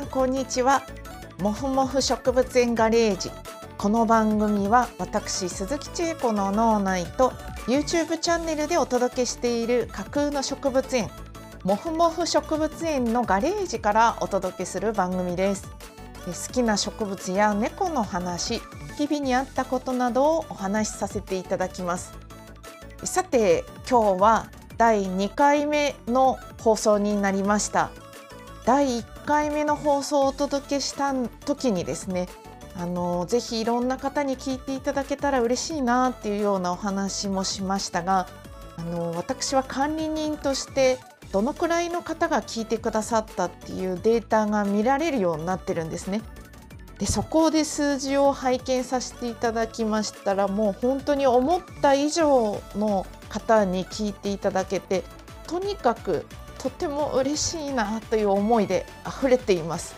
さんこんにちは。もふもふ植物園ガレージ。この番組は私鈴木千恵子の脳内と YouTube チャンネルでお届けしている架空の植物園もふもふ植物園のガレージからお届けする番組です。好きな植物や猫の話日々にあったことなどをお話しさせていただきます。さて今日は第2回目の放送になりました。第1回目の放送をお届けした時にですねあのぜひいろんな方に聞いていただけたら嬉しいなっていうようなお話もしましたがあの私は管理人としてどのくらいの方が聞いてくださったっていうデータが見られるようになってるんですね。でそこで数字を拝見させていただきましたらもう本当に思った以上の方に聞いていただけてとにかくとても嬉しいなという思いで溢れています。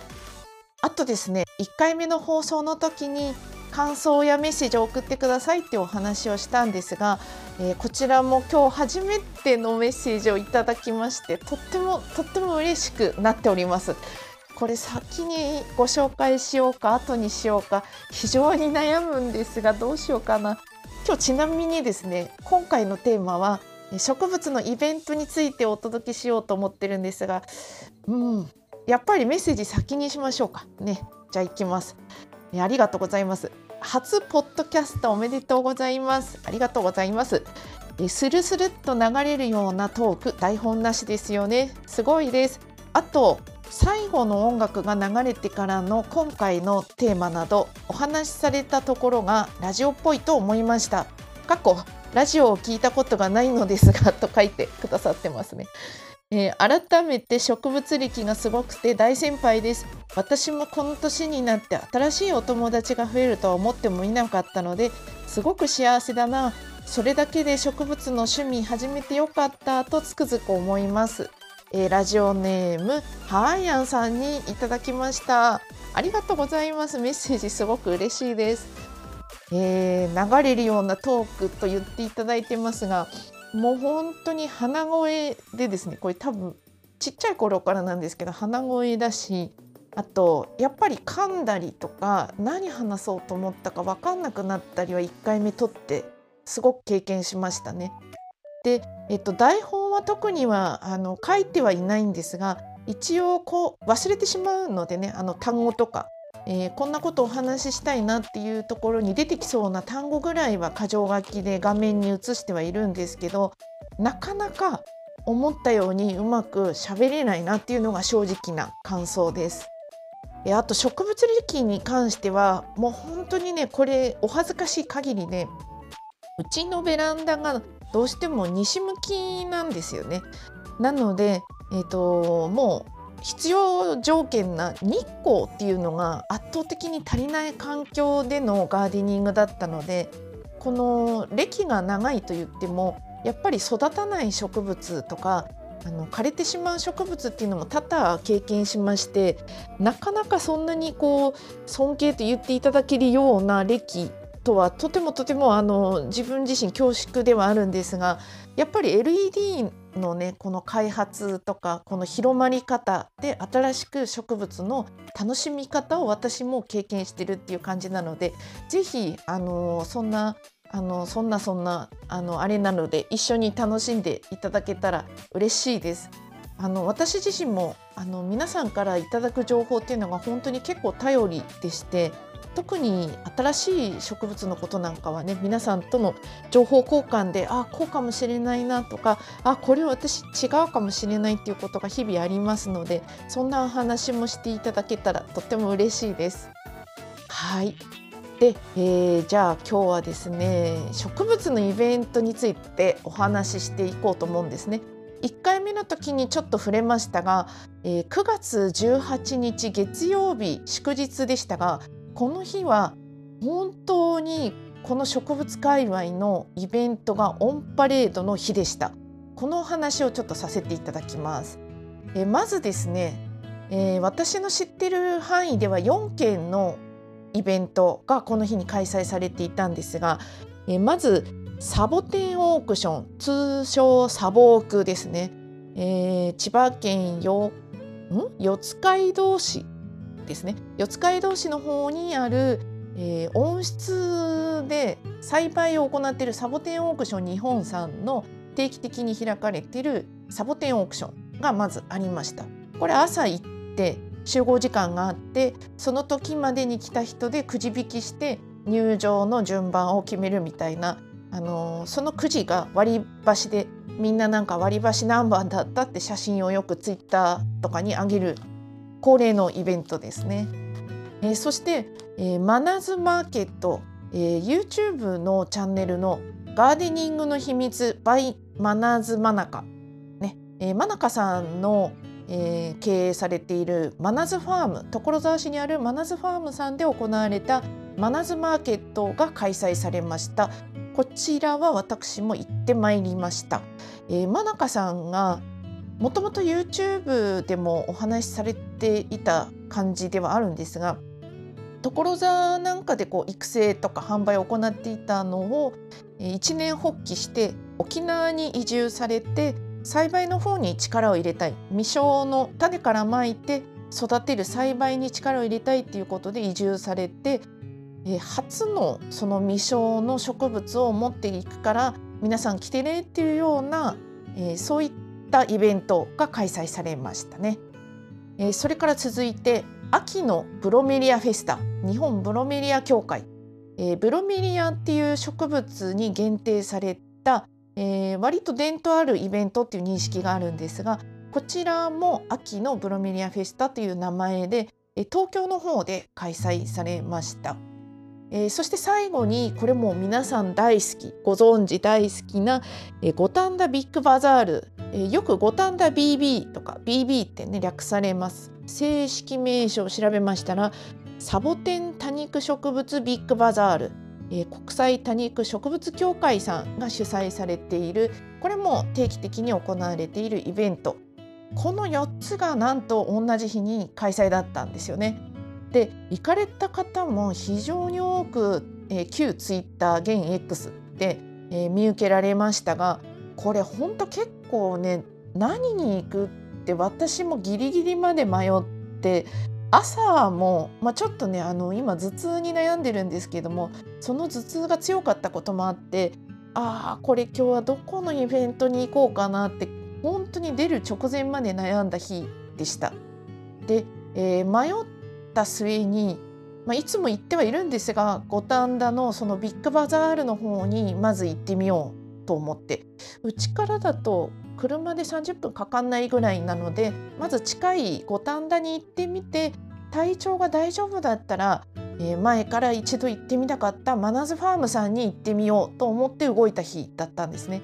あとですね1回目の放送の時に感想やメッセージを送ってくださいってお話をしたんですが、えー、こちらも今日初めてのメッセージをいただきましてとってもとっても嬉しくなっております。これ先にご紹介しようか後にしようか非常に悩むんですがどうしようかな。今日ちなみにですね今回のテーマは植物のイベントについてお届けしようと思ってるんですがうんやっぱりメッセージ先にしましょうか。ねじゃあ行きます。ありがとうございます。初ポッドキャストおめでとうございます。ありがとうございます。スルスルっと流れるようなトーク台本なしですよね。すごいです。あと最後の音楽が流れてからの今回のテーマなどお話しされたところがラジオっぽいと思いました。過去ラジオを聞いたことがないのですがと書いてくださってますね、えー、改めて植物歴がすごくて大先輩です。私もこの年になって新しいお友達が増えるとは思ってもいなかったのですごく幸せだな。それだけで植物の趣味始めてよかったとつくづく思います。えー、ラジオネームハワイアンさんにいただきました。ありがとうございます。メッセージすごく嬉しいです、えー、流れるようなトークと言っていただいてますがもう本当に鼻声でですねこれ多分ちっちゃい頃からなんですけど鼻声だしあとやっぱり噛んだりとか何話そうと思ったか分かんなくなったりは1回目撮ってすごく経験しましたね。で、えっと、台本は特にはあの書いてはいないんですが一応こう忘れてしまうのでねあの単語とか、えー、こんなことをお話ししたいなっていうところに出てきそうな単語ぐらいは箇条書きで画面に映してはいるんですけどなかなか思ったようにうまく喋れないなっていうのが正直な感想です。あと植物歴に関してはもう本当にねこれお恥ずかしい限りねうちのベランダがどうしても西向きなんですよね。なので、えーと、もう必要条件な日光っていうのが圧倒的に足りない環境でのガーデニングだったのでこの歴が長いと言ってもやっぱり育たない植物とかあの枯れてしまう植物っていうのも多々経験しましてなかなかそんなにこう尊敬と言っていただけるような歴とはとてもとてもあの自分自身恐縮ではあるんですがやっぱり LED のねこの開発とかこの広まり方で新しく植物の楽しみ方を私も経験してるっていう感じなので是非あのそんなあのそんなそんなあのあれなので一緒に楽しんでいただけたら嬉しいです。あの私自身もあの皆さんからいただく情報っていうのが本当に結構頼りでして特に新しい植物のことなんかはね皆さんとの情報交換であこうかもしれないなとかあこれ私違うかもしれないっていうことが日々ありますのでそんなお話もしていただけたらとっても嬉しいです。はいで、えー、じゃあ今日はですね植物のイベントについてお話ししていこうと思うんですね。1回目の時にちょっと触れましたが、えー、9月18日月曜日祝日でしたがこの日は本当にこの植物界隈のイベントがオンパレードの日でした。このお話をちょっとさせていただきます。えまずですね、えー、私の知ってる範囲では4件のイベントがこの日に開催されていたんですが、えまずサボテンオークション通称サボークですね、えー、千葉県よん？四街道市ですね四街道市の方にある、えー、温室で栽培を行っているサボテンオークション日本さんの定期的に開かれているサボテンオークションがまずありました。これ朝行って集合時間があってその時までに来た人でくじ引きして入場の順番を決めるみたいな、あの、そのくじが割り箸でみんななんか割り箸何番だったって写真をよくツイッターとかに上げる恒例のイベントですね。えー、そして、えー、マナズマーケット、えー、YouTube のチャンネルのガーデニングの秘密 by マナズマナカ、ね。えー、マナカさんの、えー、経営されているマナズファーム所沢市にあるマナズファームさんで行われたマナズマーケットが開催されました。こちらは私も行ってまいりました、えー、マナカさんがもともと YouTube でもお話しされてていた感じではあるんですが所沢なんかでこう育成とか販売を行っていたのを一年発起して沖縄に移住されて栽培の方に力を入れたい未生の種からまいて育てる栽培に力を入れたいっていうことで移住されて、初のその未生の植物を持っていくから皆さん来てねっていうような、そういったイベントが開催されましたね。えそれから続いて秋のブロメリアフェスタ日本ブロメリア協会、えブロメリアっていう植物に限定されたえー、割と伝統あるイベントっていう認識があるんですがこちらも秋のブロメリアフェスタという名前で東京の方で開催されました。えー、そして最後にこれも皆さん大好きご存知大好きな、え、五反田ビッグバザール、えー、よく五反田 BB とか BB ってね略されます。正式名称を調べましたらサボテン多肉植物ビッグバザール。えー、国際多肉植物協会さんが主催されている。これも定期的に行われているイベント。この4つがなんと同じ日に開催だったんですよね。で行かれた方も非常に多く、えー、旧ツイッター現 X で、えー、見受けられましたがこれ本当結構ね何に行くって私もギリギリまで迷って朝も、まあ、ちょっとねあの今頭痛に悩んでるんですけどもその頭痛が強かったこともあってああこれ今日はどこのイベントに行こうかなって本当に出る直前まで悩んだ日でした。で、えー、迷った末に、まあ、いつも行ってはいるんですが五反田のそのビッグバザールの方にまず行ってみようと思ってうちからだと車で30分かかんないぐらいなのでまず近い五反田に行ってみて体調が大丈夫だったら、えー、前から一度行ってみたかったマナズファームさんに行ってみようと思って動いた日だったんですね。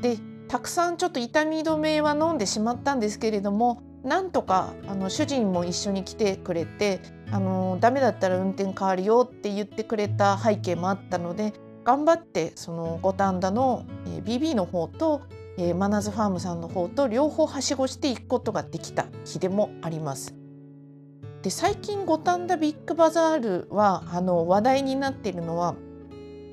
でたくさんちょっと痛み止めは飲んでしまったんですけれどもなんとかあの主人も一緒に来てくれてあのダメだったら運転変わるよって言ってくれた背景もあったので頑張ってその五反田の、えー、BB の方とえー、マナーズファームさんの方と両方はしごしていくことができた日でもあります。で最近五反田ビッグバザールはあの話題になっているのは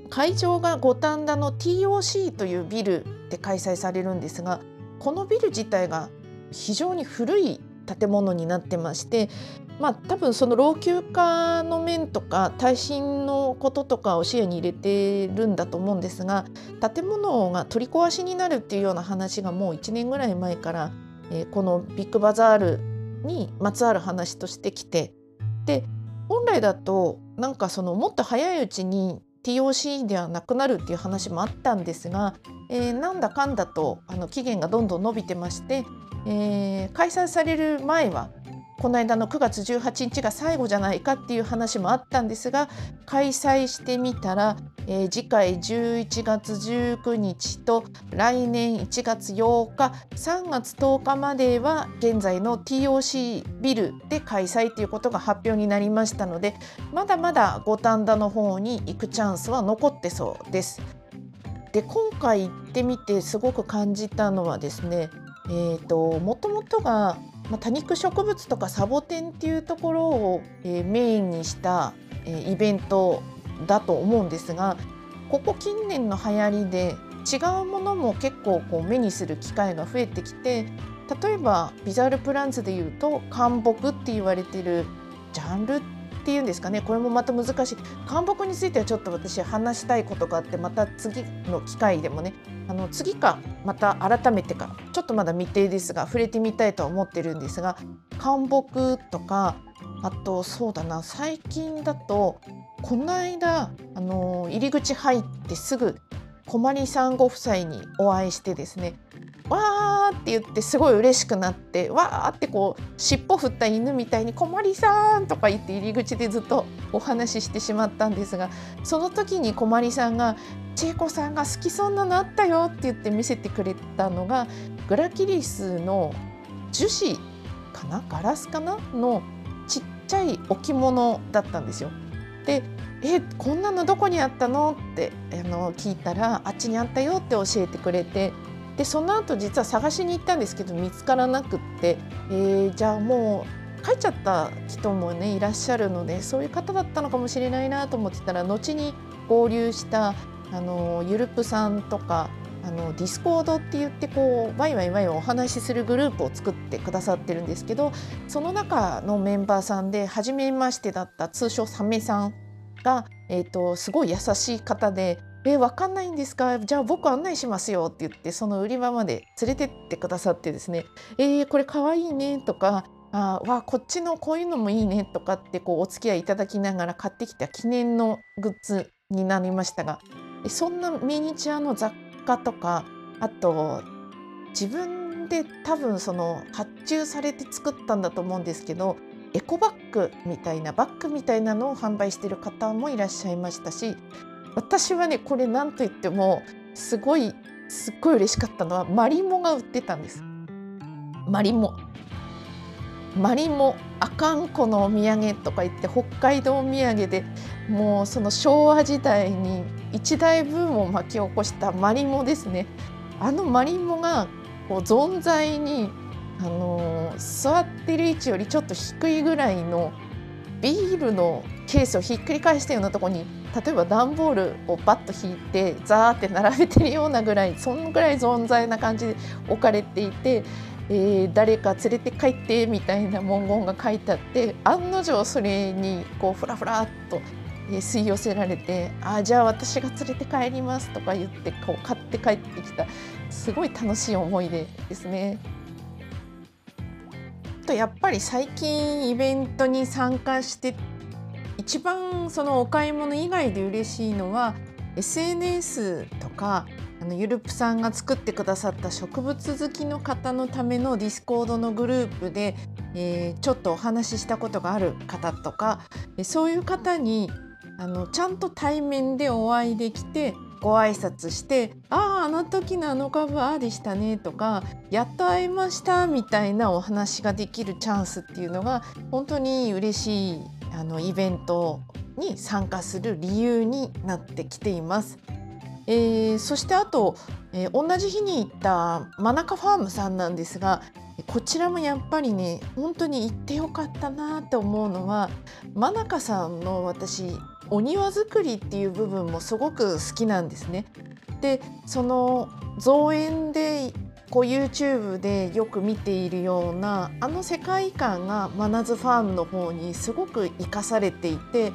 会場が五反田の TOC というビルで開催されるんですがこのビル自体が非常に古い建物になってましてまあ多分その老朽化の面とか耐震のこととかを視野に入れてるんだと思うんですが建物が取り壊しになるっていうような話がもう1年ぐらい前から、えー、このビッグバザールにまつわる話としてきてで本来だとなんかそのもっと早いうちに TOC ではなくなるっていう話もあったんですが、えー、なんだかんだとあの期限がどんどん伸びてまして、えー、開催される前はこの間の9月18日が最後じゃないかっていう話もあったんですが開催してみたら、えー、次回11月19日と来年1月8日3月10日までは現在の TOC ビルで開催ということが発表になりましたのでまだまだ五反田の方に行くチャンスは残ってそうです。で今回行ってみてすごく感じたのはですねえーと、もともとがまあ、多肉植物とかサボテンっていうところを、えー、メインにした、えー、イベントだと思うんですがここ近年の流行りで違うものも結構こう目にする機会が増えてきて例えばビザールプランツでいうと漢木って言われてるジャンルっていうんですかね。これもまた難しい。漢木についてはちょっと私話したいことがあってまた次の機会でもねあの次かまた改めてかちょっとまだ未定ですが触れてみたいとは思ってるんですが漢木とかあとそうだな最近だとこの間あの入り口入ってすぐ小まりさんご夫妻にお会いしてですねわーって言ってすごい嬉しくなってわーってこう尻尾振った犬みたいに「こまりさん」とか言って入り口でずっとお話ししてしまったんですがその時にこまりさんが「千恵子さんが好きそうなのあったよ」って言って見せてくれたのがグラキリスの樹脂かな？ガラスかな？のちっちゃい置物だったんですよ。でえこんなのどこにあったの？ってあの聞いたらあっちにあったよって教えてくれてでその後実は探しに行ったんですけど見つからなくって、えー、じゃあもう帰っちゃった人もねいらっしゃるのでそういう方だったのかもしれないなと思ってたら後に合流したあのゆるぷさんとかあのディスコードって言ってこうワイワイワイお話しするグループを作ってくださってるんですけどその中のメンバーさんで初めましてだった通称サメさんが、えーとすごい優しい方でえわかんないんですか？じゃあ僕案内しますよって言ってその売り場まで連れてってくださってですねえー、これかわいいねとかあわこっちのこういうのもいいねとかってこうお付き合いいただきながら買ってきた記念のグッズになりましたがそんなミニチュアの雑貨とかあと自分で多分その発注されて作ったんだと思うんですけどエコバッグみたいなバッグみたいなのを販売している方もいらっしゃいましたし私はねこれ何と言ってもすごいすっごい嬉しかったのはマリモが売ってたんです。マリモ。マリモあかんこのお土産とか言って北海道土産でもうその昭和時代に一大ブームを巻き起こしたマリモですね。あのマリモがこう存在にあのー、座ってる位置よりちょっと低いぐらいのビールのケースをひっくり返したようなとこに例えば段ボールをバッと引いてザーって並べてるようなぐらいそのぐらい存在な感じで置かれていて、えー、誰か連れて帰ってみたいな文言が書いてあって案の定それにこうふらふらっと吸い寄せられて「あじゃあ私が連れて帰ります」とか言ってこう買って帰ってきたすごい楽しい思い出ですね。とやっぱり最近イベントに参加して一番そのお買い物以外で嬉しいのは SNS とかあのゆるぷさんが作ってくださった植物好きの方のためのディスコードのグループで、えー、ちょっとお話ししたことがある方とかそういう方にあのちゃんと対面でお会いできてご挨拶して「あああの時のあの株ああでしたね」とか「やっと会いました」みたいなお話ができるチャンスっていうのが本当に嬉しいあのイベントに参加する理由になってきています。えー、そしてあと、えー、同じ日に行ったマナカファームさんなんですがこちらもやっぱりね本当に行ってよかったなって思うのはマナカさんの私お庭作りっていう部分もすごく好きなんですね。でその造園でこう YouTube でよく見ているようなあの世界観がマナズファームの方にすごく生かされていて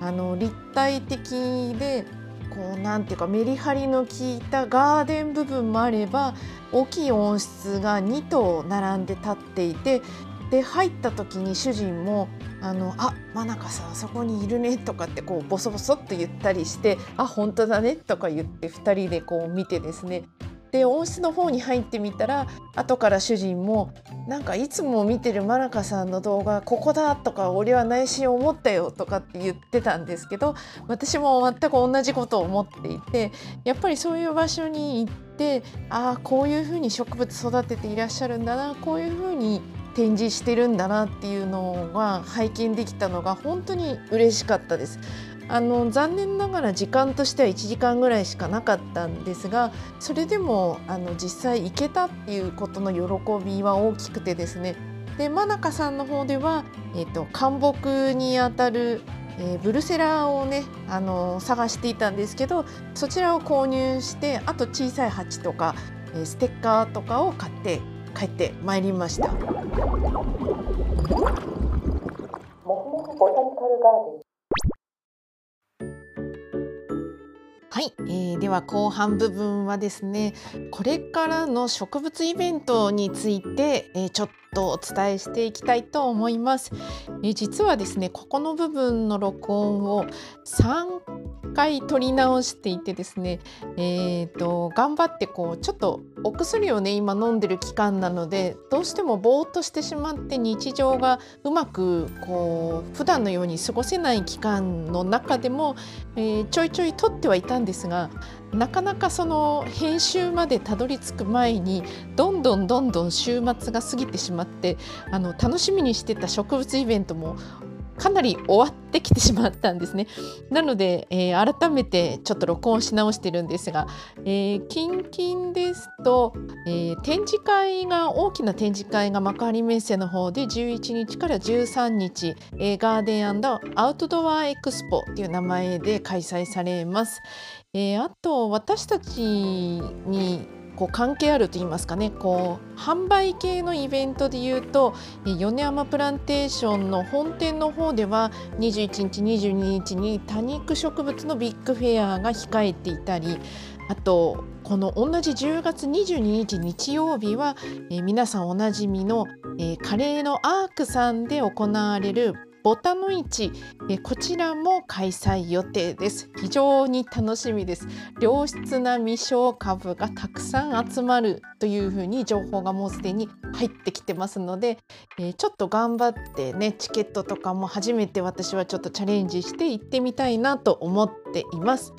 あの立体的でこうなんていうかメリハリの効いたガーデン部分もあれば大きい温室が2頭並んで立っていてで入った時に主人も「あのあ真中さんあそこにいるね」とかってこうボソボソっと言ったりして「あ本当だね」とか言って2人でこう見てですね。で温室の方に入ってみたら後から主人も「なんかいつも見てるマナカさんの動画ここだ」とか「俺は内心思ったよ」とかって言ってたんですけど私も全く同じことを思っていてやっぱりそういう場所に行ってああこういうふうに植物育てていらっしゃるんだなこういうふうに展示してるんだなっていうのが拝見できたのが本当に嬉しかったです。あの残念ながら時間としては1時間ぐらいしかなかったんですがそれでもあの実際行けたっていうことの喜びは大きくてですねで真中さんの方では、えーと、漢木にあたる、えー、ブルセラをねあの探していたんですけどそちらを購入してあと小さい鉢とか、えー、ステッカーとかを買って帰ってまいりました。はい、えー、では後半部分はですねこれからの植物イベントについて、えー、ちょっとお伝えしていきたいと思います、えー、実はですねここの部分の録音を3回撮り直していてですねえーと、頑張ってこうちょっとお薬をね今飲んでる期間なのでどうしてもぼーっとしてしまって日常がうまくこう普段のように過ごせない期間の中でも、えー、ちょいちょい撮ってはいたんですがなかなかその編集までたどり着く前にどんどんどんどん週末が過ぎてしまってあの楽しみにしてた植物イベントもかなり終わってきてしまったんですね。なので、えー、改めてちょっと録音し直してるんですが、えー、近々ですと、えー、展示会が大きな展示会が幕張メッセの方で11日から13日、えー、ガーデンアウトドアエクスポっていう名前で開催されます。えー、あと私たちにこう関係あると言いますかね。こう販売系のイベントでいうと米山プランテーションの本店の方では21日22日に多肉植物のビッグフェアが控えていたりあとこの同じ10月22日日曜日は、え、皆さんおなじみの、え、カレーのアークさんで行われるボタノ市えこちらも開催予定です。非常に楽しみです。良質な未生株がたくさん集まるというふうに情報がもうすでに入ってきてますので、え、ちょっと頑張ってねチケットとかも初めて私はちょっとチャレンジして行ってみたいなと思っています。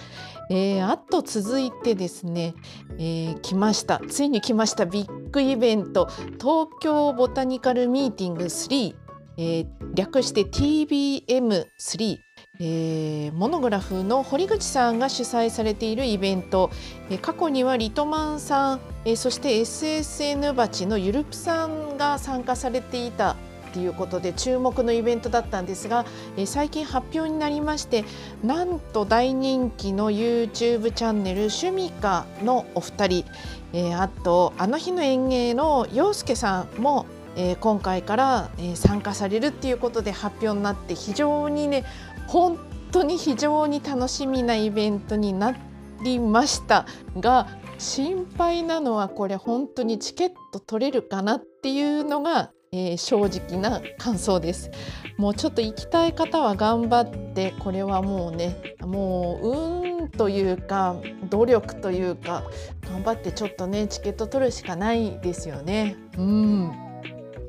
えー、あと続いてですね、えー、来ました。ついに来ました。ビッグイベント。東京ボタニカルミーティング3えー、略して TBM3 えー、モノグラフの堀口さんが主催されているイベント、えー、過去にはリトマンさん、えー、そして SSN バチのゆるぷさんが参加されていたということで注目のイベントだったんですが、えー、最近発表になりましてなんと大人気の YouTube チャンネル「趣味家」のお二人、えー、あと「あの日の演芸」の陽介さんもえー、今回から、えー、参加されるっていうことで発表になって非常にね本当に非常に楽しみなイベントになりましたが心配なのはこれ本当にチケット取れるかなっていうのが、えー、正直な感想です。もうちょっと行きたい方は頑張ってこれはもうねもう運というか努力というか頑張ってちょっとねチケット取るしかないですよね。うん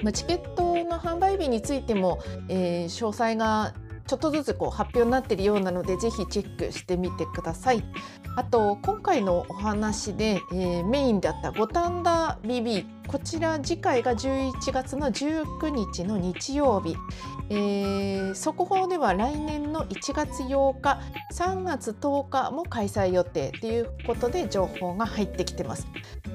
まあ、チケットの販売日についても、えー、詳細がちょっとずつこう発表になっているようなのでぜひチェックしてみてください。あと今回のお話で、えー、メインであった五反田 BB こちら次回が11月の19日の日曜日、えー、速報では来年の1月8日3月10日も開催予定ということで情報が入ってきてます。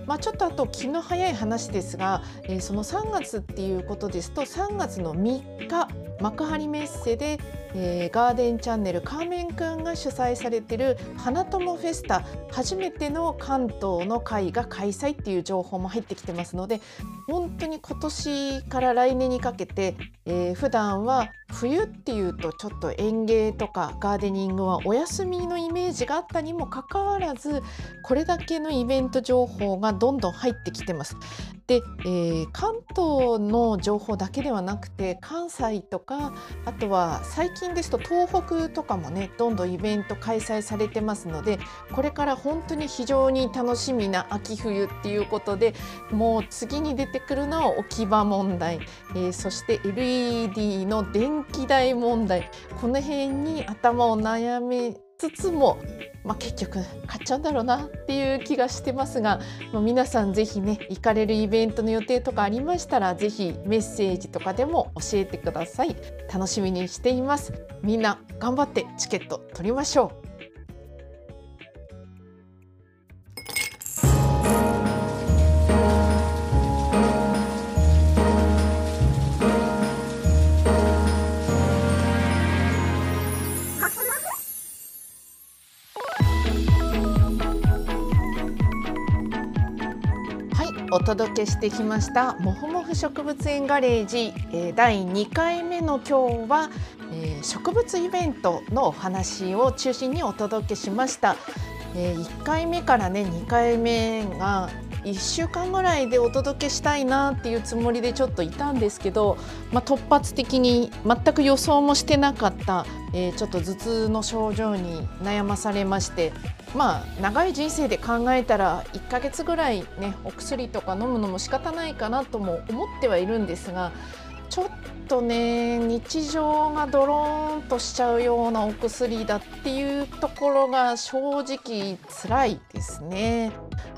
まあ、ちょっとあと気の早い話ですが、えー、その3月っていうことですと3月の3日幕張メッセで、えー、ガーデンチャンネルカーメンくんが主催されている花友フェスタ初めての関東の会が開催っていう情報も入ってきてますので本当に今年から来年にかけて、えー、普段は冬っていうとちょっと園芸とかガーデニングはお休みのイメージがあったにもかかわらずこれだけのイベント情報がどんどん入ってきてます。で、えー、関東の情報だけではなくて関西とかあとは最近ですと東北とかもねどんどんイベント開催されてますのでこれから本当に非常に楽しみな秋冬っていうことでもう次に出てくるのは置き場問題、えー、そして LED の電気代問題この辺に頭を悩めつつも、まあ、結局買っちゃうんだろうなっていう気がしてますが、まあ、皆さん是非ね行かれるイベントの予定とかありましたら是非メッセージとかでも教えてください。楽しみにしています。みんな頑張ってチケット取りましょう。お届けしてきましたもふもふ植物園ガレージ、え、第2回目の今日は、え、植物イベントのお話を中心にお届けしました、え、1回目からね2回目が1週間ぐらいでお届けしたいなっていうつもりでちょっといたんですけど、まあ、突発的に全く予想もしてなかった、えー、ちょっと頭痛の症状に悩まされましてまあ長い人生で考えたら1ヶ月ぐらいねお薬とか飲むのも仕方ないかなとも思ってはいるんですがちょっとね日常がドローンとしちゃうようなお薬だっていうところが正直辛いですね。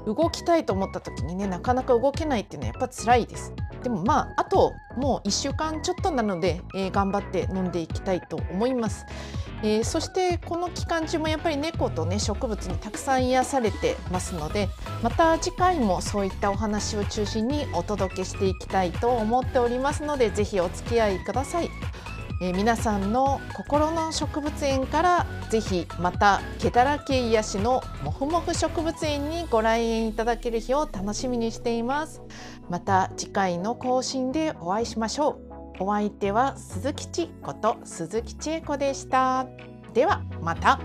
動きたいと思った時にねなかなか動けないっていうのはやっぱ辛いです。でもまああともう1週間ちょっとなので、えー、頑張って飲んでいきたいと思いますえー、そしてこの期間中もやっぱり猫とね植物にたくさん癒されてますのでまた次回もそういったお話を中心にお届けしていきたいと思っておりますので是非お付き合いください。えー、皆さんの心の植物園からぜひまた毛だらけ癒しのもふもふ植物園にご来園いただける日を楽しみにしていますまた次回の更新でお会いしましょうお相手は鈴木千こと鈴木千恵子でした。ではまた。